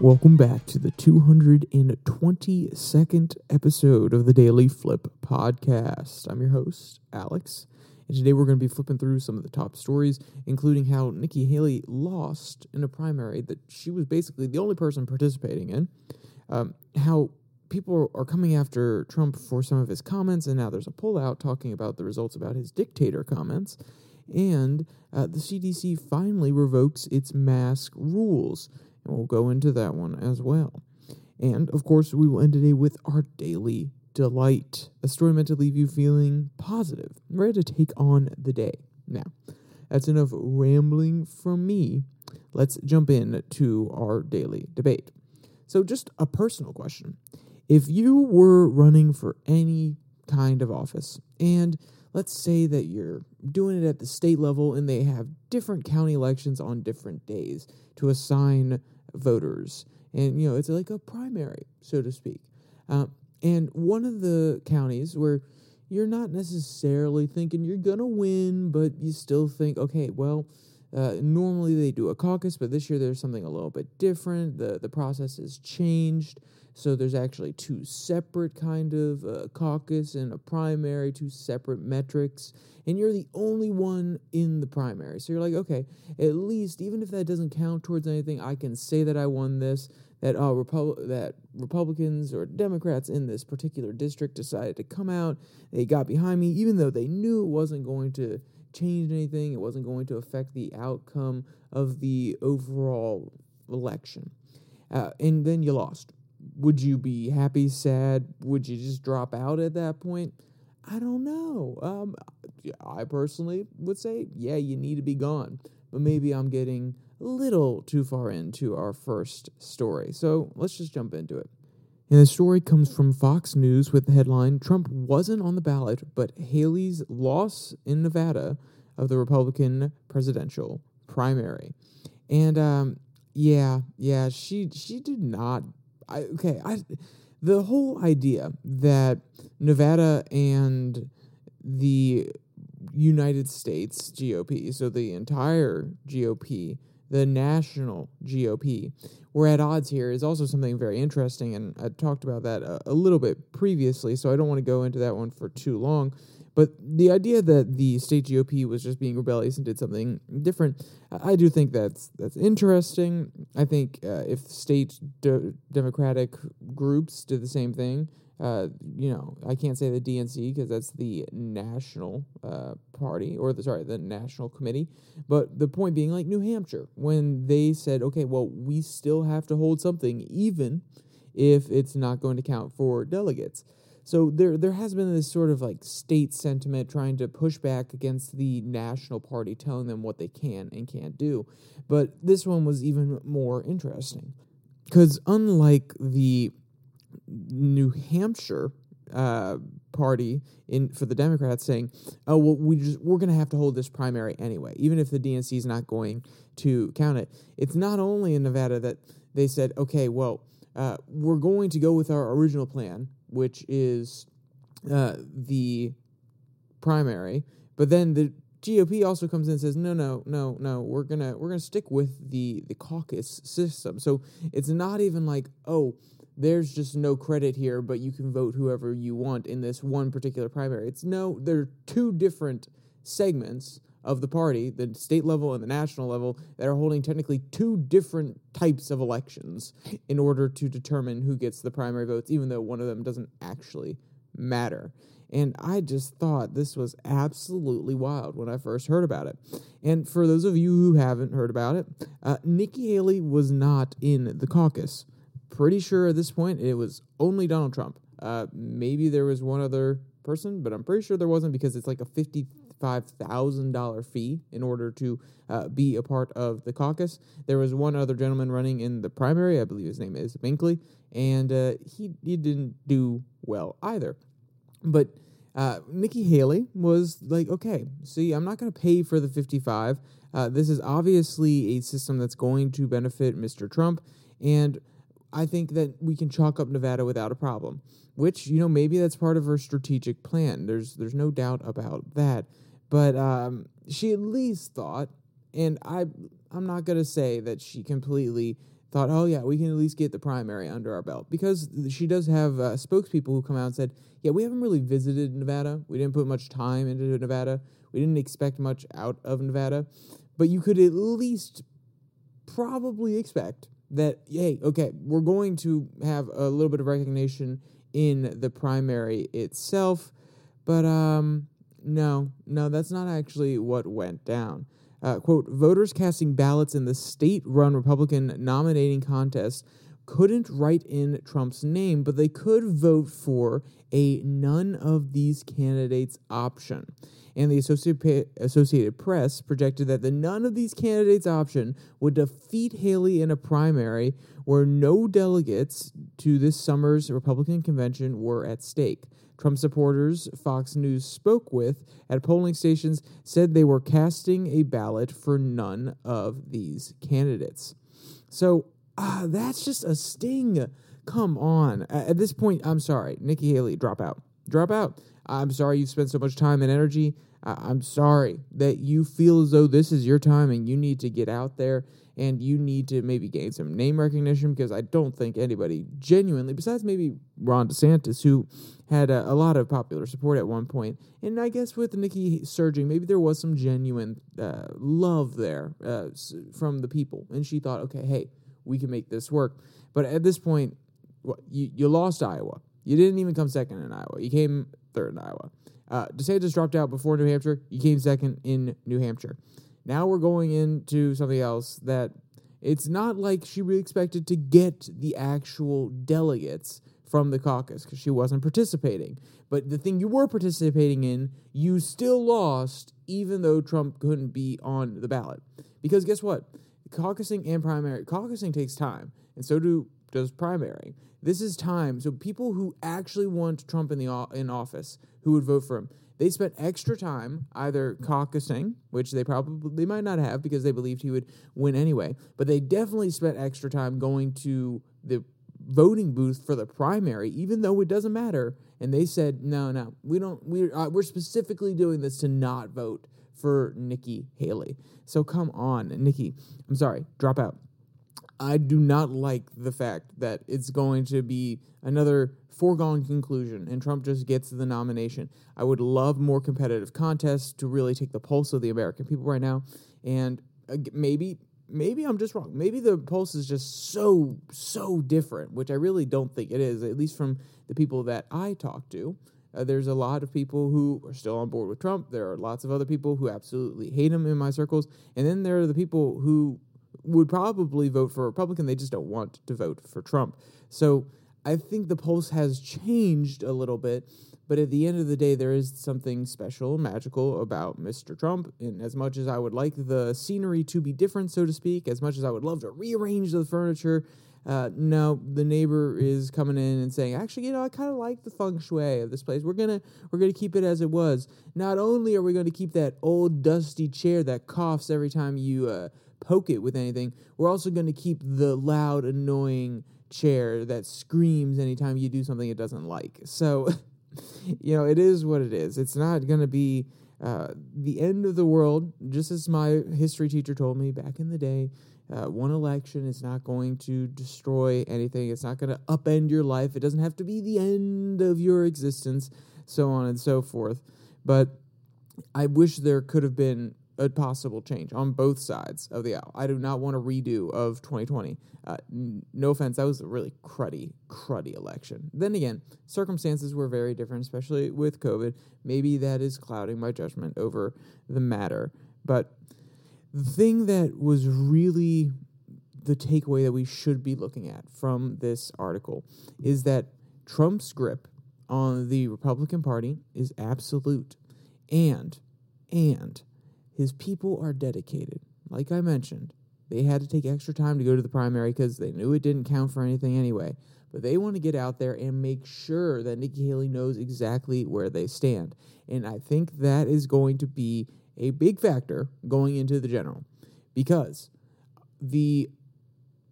Welcome back to the 222nd episode of the Daily Flip podcast. I'm your host, Alex, and today we're going to be flipping through some of the top stories, including how Nikki Haley lost in a primary that she was basically the only person participating in, um, how people are coming after Trump for some of his comments, and now there's a pullout talking about the results about his dictator comments, and uh, the CDC finally revokes its mask rules we'll go into that one as well. And of course, we will end today with our daily delight, a story meant to leave you feeling positive, ready to take on the day. Now, that's enough rambling from me. Let's jump in to our daily debate. So, just a personal question. If you were running for any kind of office, and let's say that you're doing it at the state level and they have different county elections on different days to assign voters. And, you know, it's like a primary, so to speak. Uh, and one of the counties where you're not necessarily thinking you're going to win, but you still think, okay, well, uh, normally they do a caucus, but this year there's something a little bit different. The, the process has changed. So there's actually two separate kind of uh, caucus and a primary, two separate metrics, and you're the only one in the primary. So you're like, okay, at least even if that doesn't count towards anything, I can say that I won this. That uh, Repub- that Republicans or Democrats in this particular district decided to come out. They got behind me, even though they knew it wasn't going to change anything. It wasn't going to affect the outcome of the overall election. Uh, and then you lost would you be happy, sad? Would you just drop out at that point? I don't know. Um, I personally would say, yeah, you need to be gone. But maybe I'm getting a little too far into our first story. So let's just jump into it. And the story comes from Fox News with the headline Trump wasn't on the ballot, but Haley's loss in Nevada of the Republican presidential primary. And um, yeah, yeah, she she did not I, okay, I the whole idea that Nevada and the United States GOP, so the entire GOP, the national GOP, we're at odds here is also something very interesting, and I talked about that a, a little bit previously, so I don't want to go into that one for too long. But the idea that the state GOP was just being rebellious and did something different, I do think that's that's interesting. I think uh, if state de- democratic groups did the same thing, uh, you know, I can't say the DNC because that's the national uh, party or the sorry the national committee. But the point being, like New Hampshire, when they said, okay, well, we still have to hold something, even if it's not going to count for delegates. So there there has been this sort of like state sentiment trying to push back against the national party telling them what they can and can't do. But this one was even more interesting cuz unlike the New Hampshire uh, party in for the Democrats saying, "Oh well, we just we're going to have to hold this primary anyway, even if the DNC is not going to count it." It's not only in Nevada that they said, "Okay, well, uh, we're going to go with our original plan, which is uh, the primary. But then the GOP also comes in and says, no, no, no, no, we're gonna we're gonna stick with the the caucus system. So it's not even like, oh, there's just no credit here, but you can vote whoever you want in this one particular primary. It's no, there are two different segments of the party, the state level and the national level, that are holding technically two different types of elections in order to determine who gets the primary votes, even though one of them doesn't actually matter. And I just thought this was absolutely wild when I first heard about it. And for those of you who haven't heard about it, uh, Nikki Haley was not in the caucus. Pretty sure at this point it was only Donald Trump. Uh, maybe there was one other person, but I'm pretty sure there wasn't because it's like a 50 $5,000 fee in order to uh, be a part of the caucus. There was one other gentleman running in the primary, I believe his name is Binkley, and uh, he, he didn't do well either. But uh, Nikki Haley was like, okay, see, I'm not going to pay for the 55. Uh, this is obviously a system that's going to benefit Mr. Trump, and I think that we can chalk up Nevada without a problem. Which you know maybe that's part of her strategic plan. There's there's no doubt about that. But um, she at least thought, and I I'm not gonna say that she completely thought, oh yeah, we can at least get the primary under our belt because she does have uh, spokespeople who come out and said, yeah, we haven't really visited Nevada. We didn't put much time into Nevada. We didn't expect much out of Nevada, but you could at least probably expect that hey, okay, we're going to have a little bit of recognition in the primary itself, but um, no, no, that's not actually what went down. Uh, quote, voters casting ballots in the state run Republican nominating contest couldn't write in Trump's name, but they could vote for a none of these candidates option. And the Associated Press projected that the none of these candidates option would defeat Haley in a primary where no delegates to this summer's Republican convention were at stake. Trump supporters Fox News spoke with at polling stations said they were casting a ballot for none of these candidates. So uh, that's just a sting. Come on. At this point, I'm sorry. Nikki Haley, drop out. Drop out. I'm sorry you've spent so much time and energy. I'm sorry that you feel as though this is your time and you need to get out there and you need to maybe gain some name recognition because I don't think anybody genuinely, besides maybe Ron DeSantis, who had a, a lot of popular support at one point, and I guess with Nikki surging, maybe there was some genuine uh, love there uh, from the people, and she thought, okay, hey, we can make this work. But at this point, you, you lost Iowa. You didn't even come second in Iowa. You came third in Iowa. Uh, DeSantis dropped out before New Hampshire. He came second in New Hampshire. Now we're going into something else that it's not like she really expected to get the actual delegates from the caucus because she wasn't participating. But the thing you were participating in, you still lost, even though Trump couldn't be on the ballot. Because guess what? Caucusing and primary, caucusing takes time, and so do does primary. This is time. So people who actually want Trump in the in office, who would vote for him, they spent extra time either caucusing, which they probably they might not have because they believed he would win anyway, but they definitely spent extra time going to the voting booth for the primary, even though it doesn't matter. And they said, no, no, we don't. We're uh, we're specifically doing this to not vote for Nikki Haley. So come on, Nikki. I'm sorry, drop out. I do not like the fact that it's going to be another foregone conclusion and Trump just gets the nomination. I would love more competitive contests to really take the pulse of the American people right now. And uh, maybe maybe I'm just wrong. Maybe the pulse is just so so different, which I really don't think it is. At least from the people that I talk to, uh, there's a lot of people who are still on board with Trump. There are lots of other people who absolutely hate him in my circles, and then there are the people who would probably vote for a Republican. They just don't want to vote for Trump. So I think the pulse has changed a little bit, but at the end of the day, there is something special, magical about Mr. Trump. And as much as I would like the scenery to be different, so to speak, as much as I would love to rearrange the furniture, uh, no, the neighbor is coming in and saying, actually, you know, I kind of like the feng shui of this place. We're gonna we're gonna keep it as it was. Not only are we going to keep that old dusty chair that coughs every time you uh, poke it with anything. We're also going to keep the loud, annoying chair that screams anytime you do something it doesn't like. So, you know, it is what it is. It's not going to be uh, the end of the world, just as my history teacher told me back in the day. Uh, one election is not going to destroy anything. It's not going to upend your life. It doesn't have to be the end of your existence, so on and so forth. But I wish there could have been a possible change on both sides of the aisle. I do not want a redo of 2020. Uh, n- no offense, that was a really cruddy, cruddy election. Then again, circumstances were very different, especially with COVID. Maybe that is clouding my judgment over the matter. But the thing that was really the takeaway that we should be looking at from this article is that Trump's grip on the Republican Party is absolute. And, and, his people are dedicated. Like I mentioned, they had to take extra time to go to the primary because they knew it didn't count for anything anyway. But they want to get out there and make sure that Nikki Haley knows exactly where they stand. And I think that is going to be a big factor going into the general because the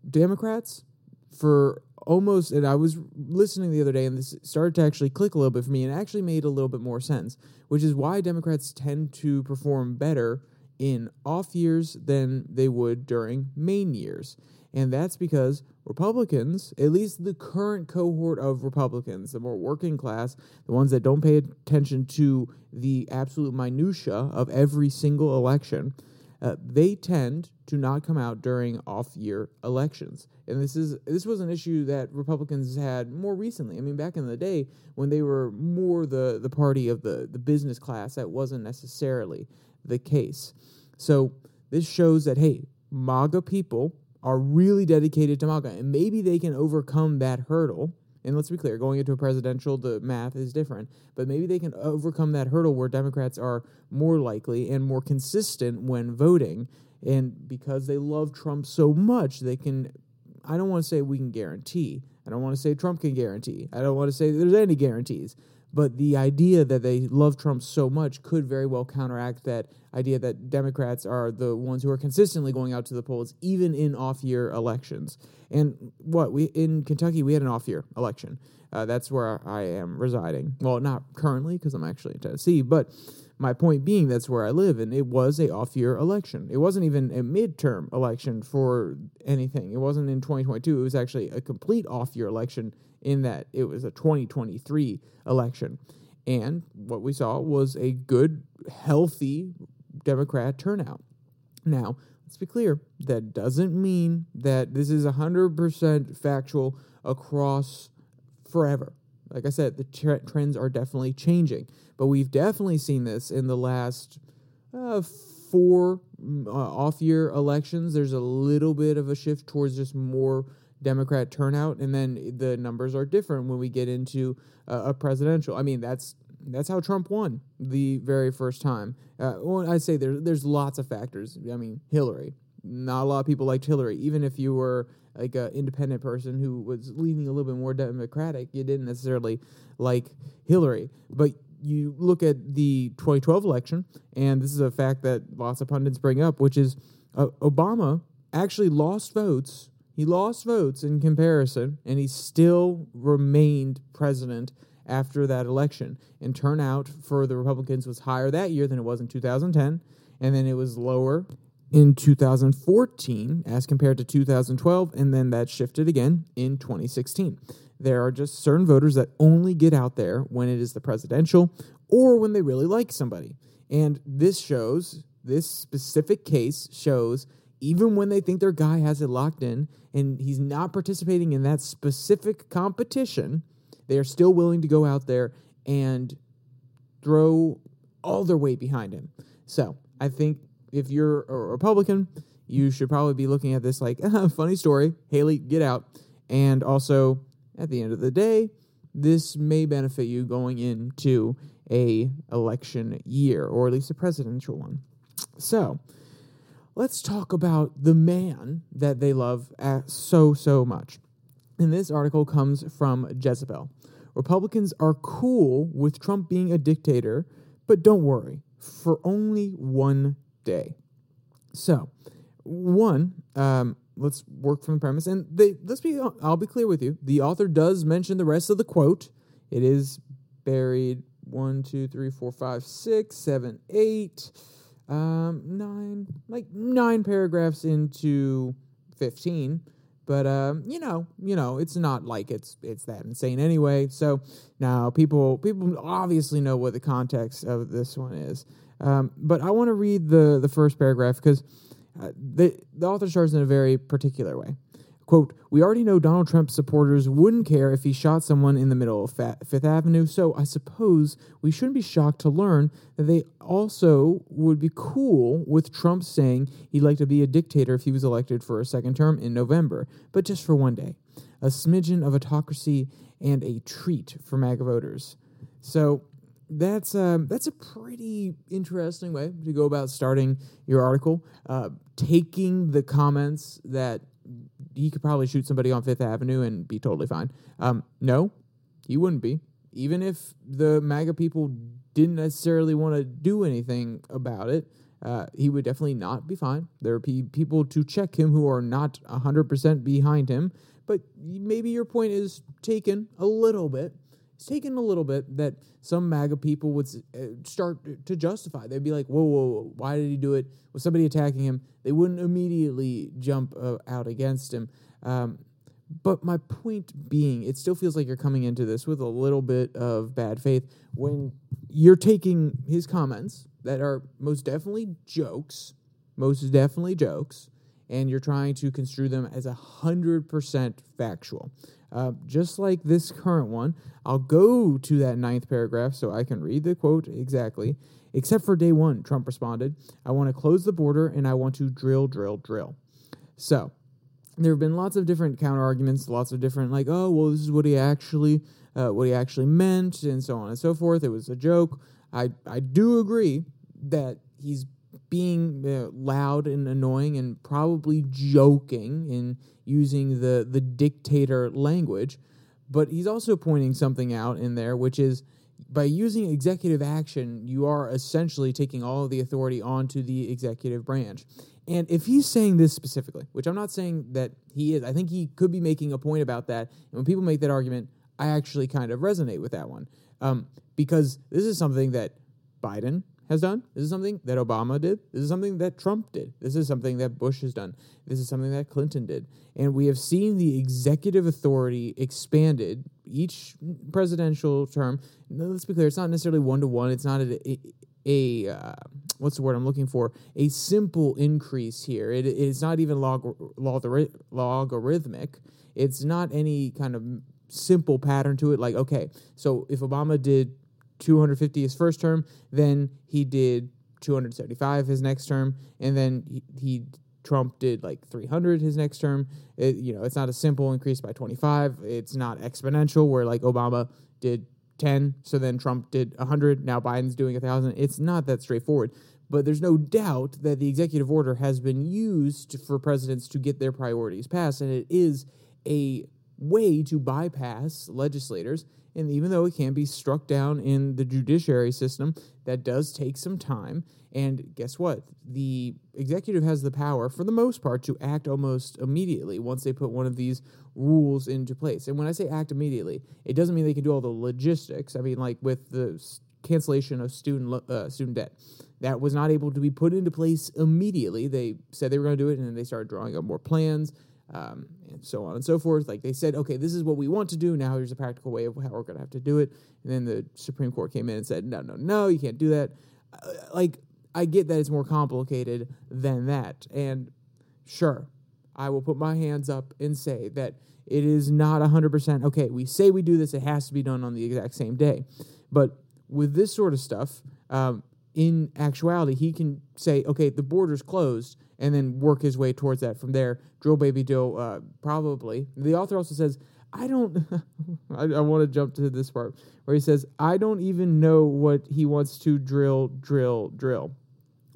Democrats, for almost, and I was listening the other day, and this started to actually click a little bit for me, and actually made a little bit more sense, which is why Democrats tend to perform better in off years than they would during main years. And that's because Republicans, at least the current cohort of Republicans, the more working class, the ones that don't pay attention to the absolute minutia of every single election, uh, they tend to not come out during off-year elections. And this is this was an issue that Republicans had more recently. I mean, back in the day when they were more the the party of the the business class, that wasn't necessarily the case. So this shows that hey, MAGA people are really dedicated to MAGA, and maybe they can overcome that hurdle. And let's be clear, going into a presidential, the math is different, but maybe they can overcome that hurdle where Democrats are more likely and more consistent when voting. And because they love Trump so much, they can, I don't want to say we can guarantee. I don't want to say Trump can guarantee. I don't want to say there's any guarantees. But the idea that they love Trump so much could very well counteract that idea that Democrats are the ones who are consistently going out to the polls, even in off-year elections. And what we in Kentucky, we had an off-year election. Uh, that's where I am residing. Well, not currently because I'm actually in Tennessee, but my point being that's where I live, and it was a off-year election. It wasn't even a midterm election for anything. It wasn't in 2022. It was actually a complete off-year election in that it was a 2023 election. And what we saw was a good, healthy Democrat turnout. Now, let's be clear that doesn't mean that this is 100% factual across forever. Like I said, the tre- trends are definitely changing, but we've definitely seen this in the last uh, four mm, uh, off year elections. There's a little bit of a shift towards just more Democrat turnout, and then the numbers are different when we get into uh, a presidential. I mean, that's that's how Trump won the very first time. Uh, well, I say there's there's lots of factors. I mean, Hillary. Not a lot of people liked Hillary, even if you were like an independent person who was leaning a little bit more Democratic. You didn't necessarily like Hillary, but you look at the 2012 election, and this is a fact that lots of pundits bring up, which is uh, Obama actually lost votes he lost votes in comparison, and he still remained president after that election. And turnout for the Republicans was higher that year than it was in 2010, and then it was lower in 2014 as compared to 2012, and then that shifted again in 2016. There are just certain voters that only get out there when it is the presidential or when they really like somebody. And this shows, this specific case shows even when they think their guy has it locked in and he's not participating in that specific competition, they are still willing to go out there and throw all their weight behind him. So I think if you're a Republican, you should probably be looking at this like, funny story, Haley, get out. And also, at the end of the day, this may benefit you going into a election year, or at least a presidential one. So, let's talk about the man that they love so, so much. And this article comes from Jezebel. Republicans are cool with Trump being a dictator, but don't worry, for only one day. So, one, um, let's work from the premise, and they, let's be. I'll be clear with you. The author does mention the rest of the quote. It is buried one, two, three, four, five, six, seven, eight um, nine, like nine paragraphs into 15. But um, you know, you know, it's not like it's it's that insane anyway. So now people people obviously know what the context of this one is. Um, but I want to read the the first paragraph because uh, the the author starts in a very particular way. Quote, we already know Donald Trump supporters wouldn't care if he shot someone in the middle of Fifth Avenue, so I suppose we shouldn't be shocked to learn that they also would be cool with Trump saying he'd like to be a dictator if he was elected for a second term in November, but just for one day. A smidgen of autocracy and a treat for MAGA voters. So that's um, that's a pretty interesting way to go about starting your article. Uh, taking the comments that he could probably shoot somebody on Fifth Avenue and be totally fine. Um, no, he wouldn't be. Even if the MAGA people didn't necessarily want to do anything about it, uh, he would definitely not be fine. There are pe- people to check him who are not 100% behind him, but maybe your point is taken a little bit. It's taken a little bit that some MAGA people would uh, start to justify. They'd be like, whoa, whoa, whoa, why did he do it? Was somebody attacking him? They wouldn't immediately jump uh, out against him. Um, but my point being, it still feels like you're coming into this with a little bit of bad faith when you're taking his comments that are most definitely jokes, most definitely jokes, and you're trying to construe them as a hundred percent factual. Uh, just like this current one, I'll go to that ninth paragraph so I can read the quote exactly. Except for day one, Trump responded, I want to close the border and I want to drill, drill, drill. So there have been lots of different counter arguments, lots of different like, oh, well, this is what he actually, uh, what he actually meant, and so on and so forth. It was a joke. I I do agree that he's being uh, loud and annoying and probably joking and using the the dictator language, but he's also pointing something out in there, which is by using executive action, you are essentially taking all of the authority onto the executive branch. And if he's saying this specifically, which I'm not saying that he is, I think he could be making a point about that. And when people make that argument, I actually kind of resonate with that one um, because this is something that Biden has done. This is something that Obama did. This is something that Trump did. This is something that Bush has done. This is something that Clinton did. And we have seen the executive authority expanded each presidential term. Let's be clear, it's not necessarily one to one. It's not a, a, a uh, what's the word I'm looking for? A simple increase here. It, it's not even log, log, logarithmic. It's not any kind of simple pattern to it. Like, okay, so if Obama did 250 his first term, then he did 275 his next term, and then he, he Trump did like 300 his next term. It, you know, it's not a simple increase by 25. It's not exponential where like Obama did 10, so then Trump did 100, now Biden's doing 1,000. It's not that straightforward. But there's no doubt that the executive order has been used for presidents to get their priorities passed, and it is a way to bypass legislators. And even though it can be struck down in the judiciary system, that does take some time. And guess what? The executive has the power, for the most part, to act almost immediately once they put one of these rules into place. And when I say act immediately, it doesn't mean they can do all the logistics. I mean, like with the cancellation of student uh, student debt, that was not able to be put into place immediately. They said they were going to do it, and then they started drawing up more plans um, and so on and so forth. Like they said, okay, this is what we want to do. Now here's a practical way of how we're going to have to do it. And then the Supreme Court came in and said, no, no, no, you can't do that. Uh, like I get that it's more complicated than that, and sure, I will put my hands up and say that it is not 100% okay. We say we do this, it has to be done on the exact same day. But with this sort of stuff, um, in actuality, he can say, okay, the border's closed and then work his way towards that from there. Drill Baby Drill, uh, probably. The author also says, I don't, I, I want to jump to this part where he says, I don't even know what he wants to drill, drill, drill.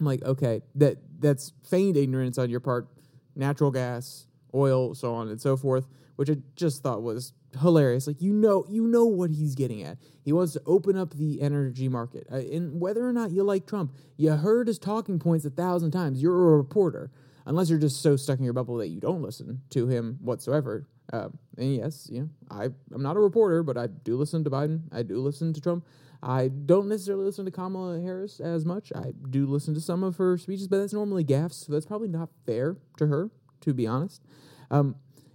I'm like, okay, that that's feigned ignorance on your part. Natural gas, oil, so on and so forth, which I just thought was hilarious. Like you know, you know what he's getting at. He wants to open up the energy market. Uh, and whether or not you like Trump, you heard his talking points a thousand times. You're a reporter, unless you're just so stuck in your bubble that you don't listen to him whatsoever. Uh, and yes, you know, I I'm not a reporter, but I do listen to Biden. I do listen to Trump. I don't necessarily listen to Kamala Harris as much. I do listen to some of her speeches, but that's normally gaffes, so that's probably not fair to her, to be honest. Um,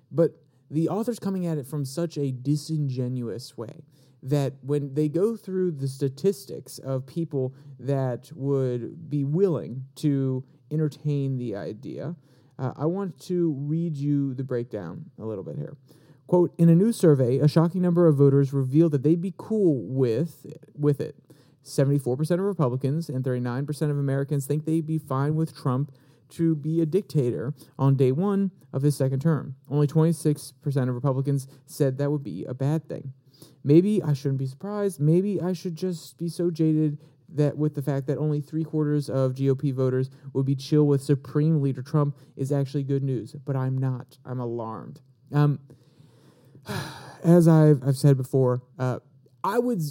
but the author's coming at it from such a disingenuous way that when they go through the statistics of people that would be willing to entertain the idea, uh, I want to read you the breakdown a little bit here. Quote, in a new survey, a shocking number of voters revealed that they'd be cool with, with it. 74% of Republicans and 39% of Americans think they'd be fine with Trump to be a dictator on day one of his second term. Only 26% of Republicans said that would be a bad thing. Maybe I shouldn't be surprised. Maybe I should just be so jaded that with the fact that only three quarters of GOP voters would be chill with Supreme Leader Trump is actually good news. But I'm not. I'm alarmed. Um, as I've, I've said before, uh, I would,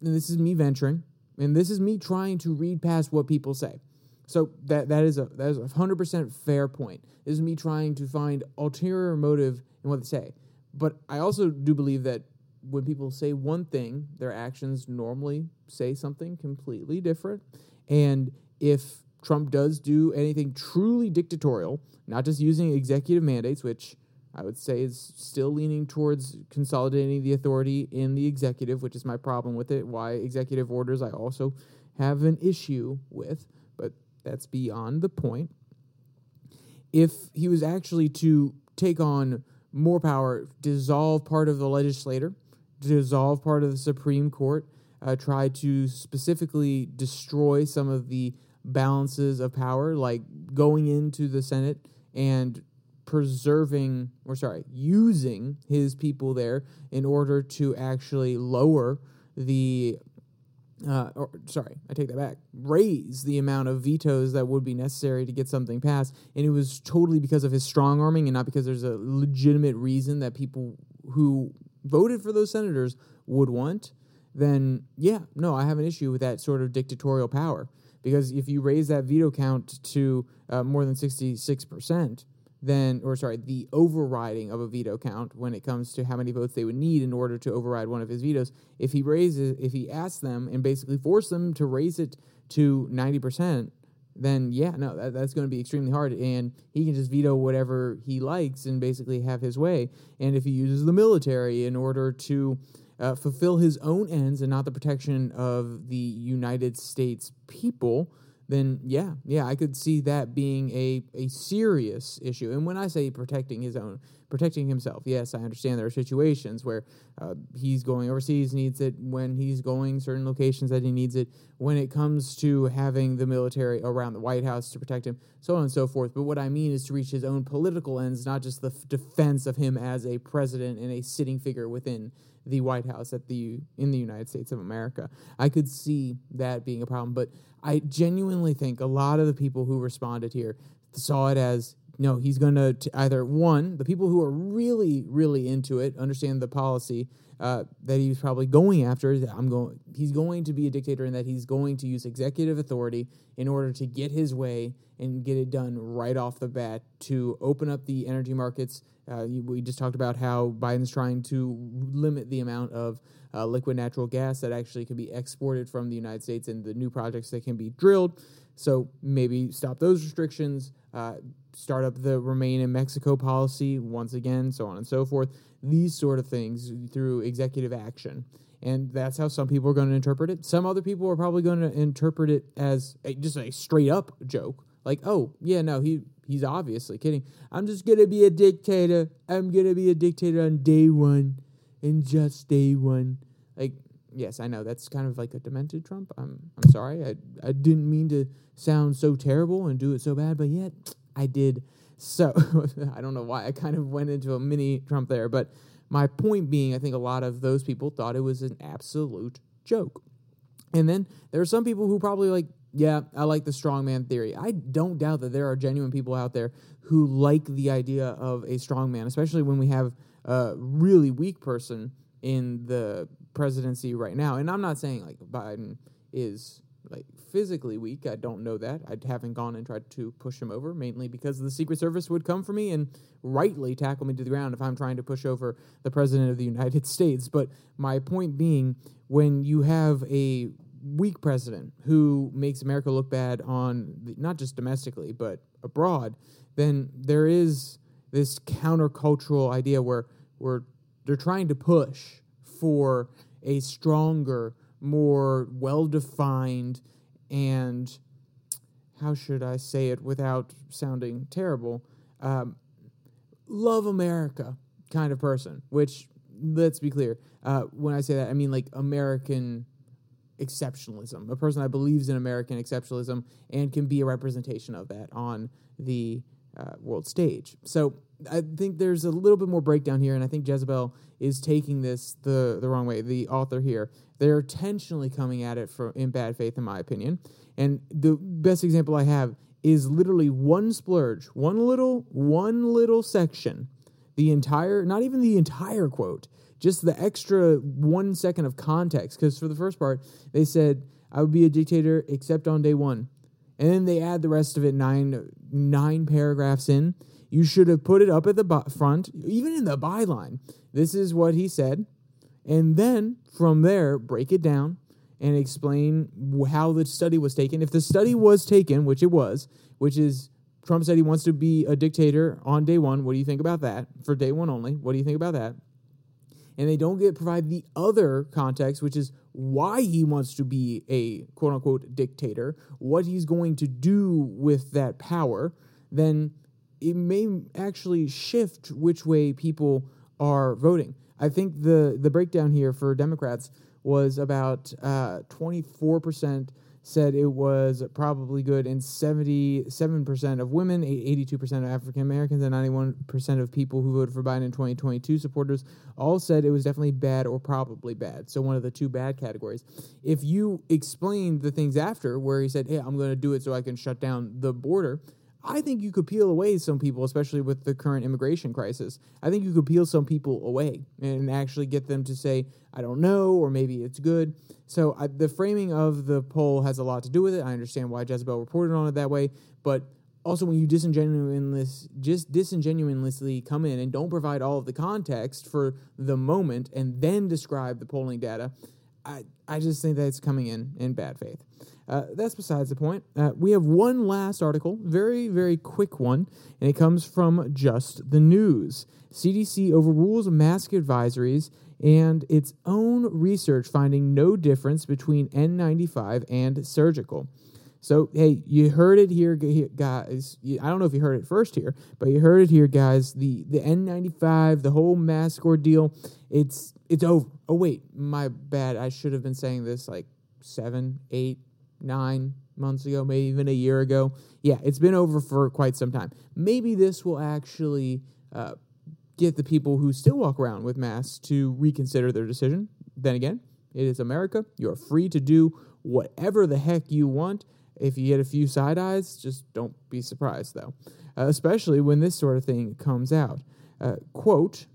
this is me venturing, and this is me trying to read past what people say. So that that is a that is a hundred percent fair point. This is me trying to find ulterior motive in what they say. But I also do believe that when people say one thing, their actions normally say something completely different. And if Trump does do anything truly dictatorial, not just using executive mandates, which I would say is still leaning towards consolidating the authority in the executive, which is my problem with it. Why executive orders I also have an issue with, that's beyond the point. If he was actually to take on more power, dissolve part of the legislator, dissolve part of the Supreme Court, uh, try to specifically destroy some of the balances of power, like going into the Senate and preserving, or sorry, using his people there in order to actually lower the uh, or sorry, I take that back, raise the amount of vetoes that would be necessary to get something passed. And it was totally because of his strong arming and not because there's a legitimate reason that people who voted for those senators would want, then yeah, no, I have an issue with that sort of dictatorial power. Because if you raise that veto count to uh, more than 66%, then, or sorry, the overriding of a veto count when it comes to how many votes they would need in order to override one of his vetoes. If he raises, if he asks them and basically force them to raise it to 90%, then yeah, no, that, that's going to be extremely hard. And he can just veto whatever he likes and basically have his way. And if he uses the military in order to uh, fulfill his own ends and not the protection of the United States people, then yeah, yeah, I could see that being a, a serious issue. And when I say protecting his own, protecting himself, yes, I understand there are situations where uh, he's going overseas, needs it, when he's going certain locations that he needs it, when it comes to having the military around the White House to protect him, so on and so forth. But what I mean is to reach his own political ends, not just the f- defense of him as a president and a sitting figure within the White House at the in the United States of America. I could see that being a problem, but I genuinely think a lot of the people who responded here saw it as no, he's going to either one, the people who are really, really into it understand the policy uh, that he's probably going after. I'm going. He's going to be a dictator, in that he's going to use executive authority in order to get his way and get it done right off the bat to open up the energy markets. Uh, we just talked about how Biden's trying to limit the amount of uh, liquid natural gas that actually can be exported from the United States and the new projects that can be drilled. So maybe stop those restrictions, uh, start up the remain in Mexico policy once again, so on and so forth. These sort of things through executive action. And that's how some people are going to interpret it. Some other people are probably going to interpret it as a, just a straight up joke. Like, oh, yeah, no, he he's obviously kidding. I'm just to be a dictator. I'm to be a dictator on day one and just day one. Like, yes, I know that's kind of like a demented Trump. I'm I'm sorry. I I didn't mean to sound so terrible and do it so bad, but yet I did. So I don't know why I kind of went into a mini Trump there, but my point being, I think a lot of those people thought it was an absolute joke. And then there are some people who probably like, yeah, I like the strongman theory. I don't doubt that there are genuine people out there who like the idea of a strongman, especially when we have a really weak person in the presidency right now. And I'm not saying like Biden is like physically weak. I don't know that. I haven't gone and tried to push him over, mainly because the Secret Service would come for me and rightly tackle me to the ground if I'm trying to push over the President of the United States. But my point being, when you have a weak president who makes America look bad on the, not just domestically, but abroad, then there is this countercultural idea where, where they're trying to push for a stronger, more well defined, and how should I say it without sounding terrible? Um, love America kind of person, which, let's be clear, uh, when I say that, I mean like American exceptionalism, a person that believes in American exceptionalism and can be a representation of that on the uh, world stage. So I think there's a little bit more breakdown here, and I think Jezebel is taking this the the wrong way. The author here, they're intentionally coming at it for in bad faith, in my opinion. And the best example I have is literally one splurge, one little one little section, the entire, not even the entire quote, just the extra one second of context. Because for the first part, they said, "I would be a dictator except on day one," and then they add the rest of it nine nine paragraphs in you should have put it up at the front, even in the byline. This is what he said. and then from there break it down and explain how the study was taken. If the study was taken, which it was, which is Trump said he wants to be a dictator on day one. What do you think about that? For day one only. What do you think about that? And they don't get provide the other context, which is why he wants to be a quote unquote dictator, what he's going to do with that power, then it may actually shift which way people are voting. I think the the breakdown here for Democrats was about uh, 24% said it was probably good, and 77% of women, 82% of African Americans, and 91% of people who voted for Biden in 2022 supporters all said it was definitely bad or probably bad. So, one of the two bad categories. If you explained the things after, where he said, Hey, I'm going to do it so I can shut down the border, I think you could peel away some people, especially with the current immigration crisis. I think you could peel some people away and actually get them to say, I don't know, or maybe it's good. So I, the framing of the poll has a lot to do with it. I understand why Jezebel reported on it that way, but also when you disingenuously just disingenuously come in and don't provide all of the context for the moment and then describe the polling data, I, I just think that it's coming in in bad faith. Uh, that's besides the point. Uh, we have one last article, very, very quick one, and it comes from Just the News. CDC overrules mask advisories and its own research finding no difference between N95 and surgical. So, hey, you heard it here, guys. I don't know if you heard it first here, but you heard it here, guys. The the N95, the whole mask ordeal, it's it's over. Oh wait, my bad. I should have been saying this like seven, eight, nine months ago, maybe even a year ago. Yeah, it's been over for quite some time. Maybe this will actually uh, get the people who still walk around with masks to reconsider their decision. Then again, it is America. You are free to do whatever the heck you want. If you get a few side eyes, just don't be surprised, though, uh, especially when this sort of thing comes out. Uh, quote,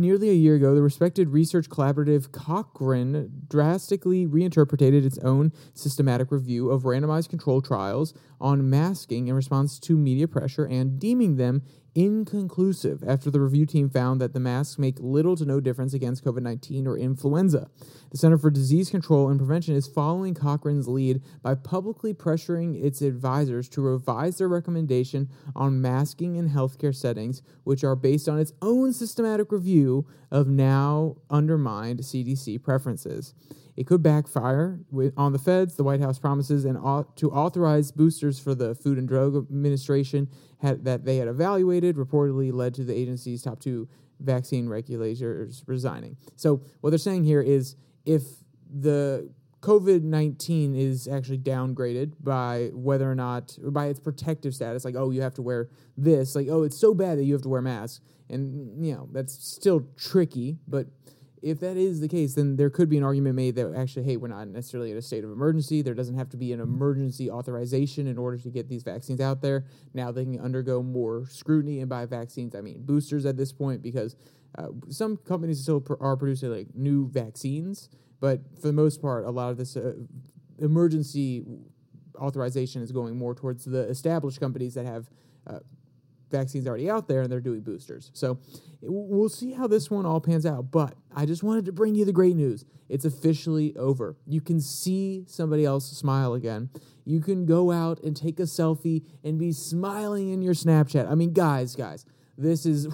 Nearly a year ago, the respected research collaborative Cochrane drastically reinterpreted its own systematic review of randomized controlled trials on masking in response to media pressure and deeming them inconclusive after the review team found that the masks make little to no difference against COVID 19 or influenza. The Center for Disease Control and Prevention is following Cochrane's lead by publicly pressuring its advisors to revise their recommendation on masking in healthcare settings, which are based on its own systematic review of now undermined CDC preferences. It could backfire on the feds. The White House promises and to authorize boosters for the Food and Drug Administration had, that they had evaluated reportedly led to the agency's top two vaccine regulators resigning. So what they're saying here is if the COVID 19 is actually downgraded by whether or not, by its protective status, like, oh, you have to wear this, like, oh, it's so bad that you have to wear masks. And, you know, that's still tricky, but if that is the case, then there could be an argument made that actually, hey, we're not necessarily in a state of emergency. There doesn't have to be an emergency authorization in order to get these vaccines out there. Now they can undergo more scrutiny, and by vaccines, I mean boosters at this point, because uh, some companies still pr- are producing like new vaccines, but for the most part, a lot of this uh, emergency authorization is going more towards the established companies that have uh, vaccines already out there and they're doing boosters. So we'll see how this one all pans out. But I just wanted to bring you the great news. It's officially over. You can see somebody else smile again. You can go out and take a selfie and be smiling in your Snapchat. I mean, guys, guys, this is.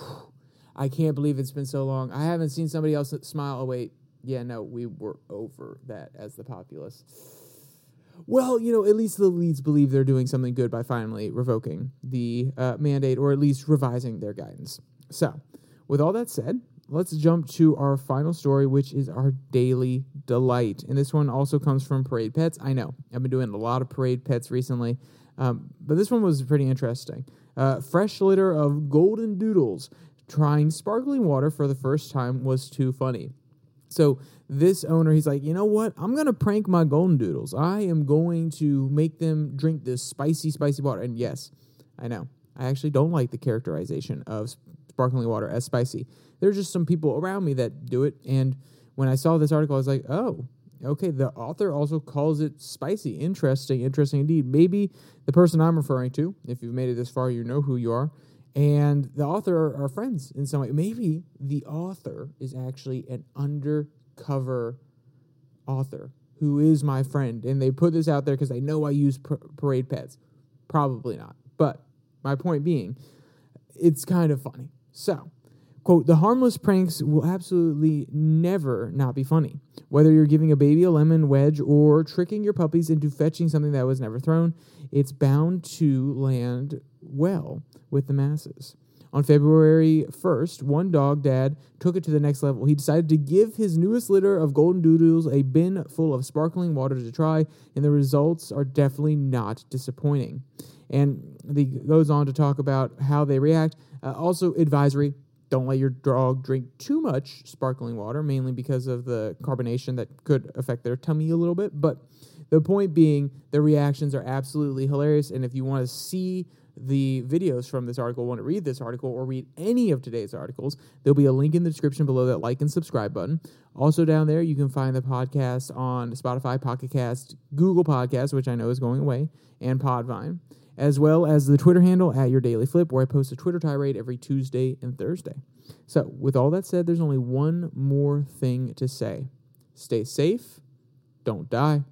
I can't believe it's been so long. I haven't seen somebody else smile. Oh, wait. Yeah, no, we were over that as the populace. Well, you know, at least the leads believe they're doing something good by finally revoking the uh, mandate or at least revising their guidance. So, with all that said, let's jump to our final story, which is our daily delight. And this one also comes from Parade Pets. I know I've been doing a lot of Parade Pets recently, um, but this one was pretty interesting. Uh, fresh litter of golden doodles trying sparkling water for the first time was too funny. So this owner, he's like, you know what? I'm gonna prank my golden doodles. I am going to make them drink this spicy, spicy water. And yes, I know. I actually don't like the characterization of sparkling water as spicy. There's just some people around me that do it. And when I saw this article, I was like, oh, okay. The author also calls it spicy. Interesting, interesting indeed. Maybe the person I'm referring to, if you've made it this far, you know who you are and the author are, friends in some way. Maybe the author is actually an undercover author who is my friend, and they put this out there because they know I use par- parade pets. Probably not. But my point being, it's kind of funny. So, quote, the harmless pranks will absolutely never not be funny. Whether you're giving a baby a lemon wedge or tricking your puppies into fetching something that was never thrown, it's bound to land well with the masses. On February 1st, one dog dad took it to the next level. He decided to give his newest litter of golden doodles a bin full of sparkling water to try, and the results are definitely not disappointing. And he goes on to talk about how they react. Uh, also, advisory don't let your dog drink too much sparkling water, mainly because of the carbonation that could affect their tummy a little bit. But the point being, the reactions are absolutely hilarious. And if you want to see the videos from this article, want to read this article, or read any of today's articles, there'll be a link in the description below that like and subscribe button. Also, down there, you can find the podcast on Spotify, Pocket Cast, Google Podcast, which I know is going away, and Podvine, as well as the Twitter handle at Your Daily Flip, where I post a Twitter tirade every Tuesday and Thursday. So, with all that said, there's only one more thing to say stay safe, don't die.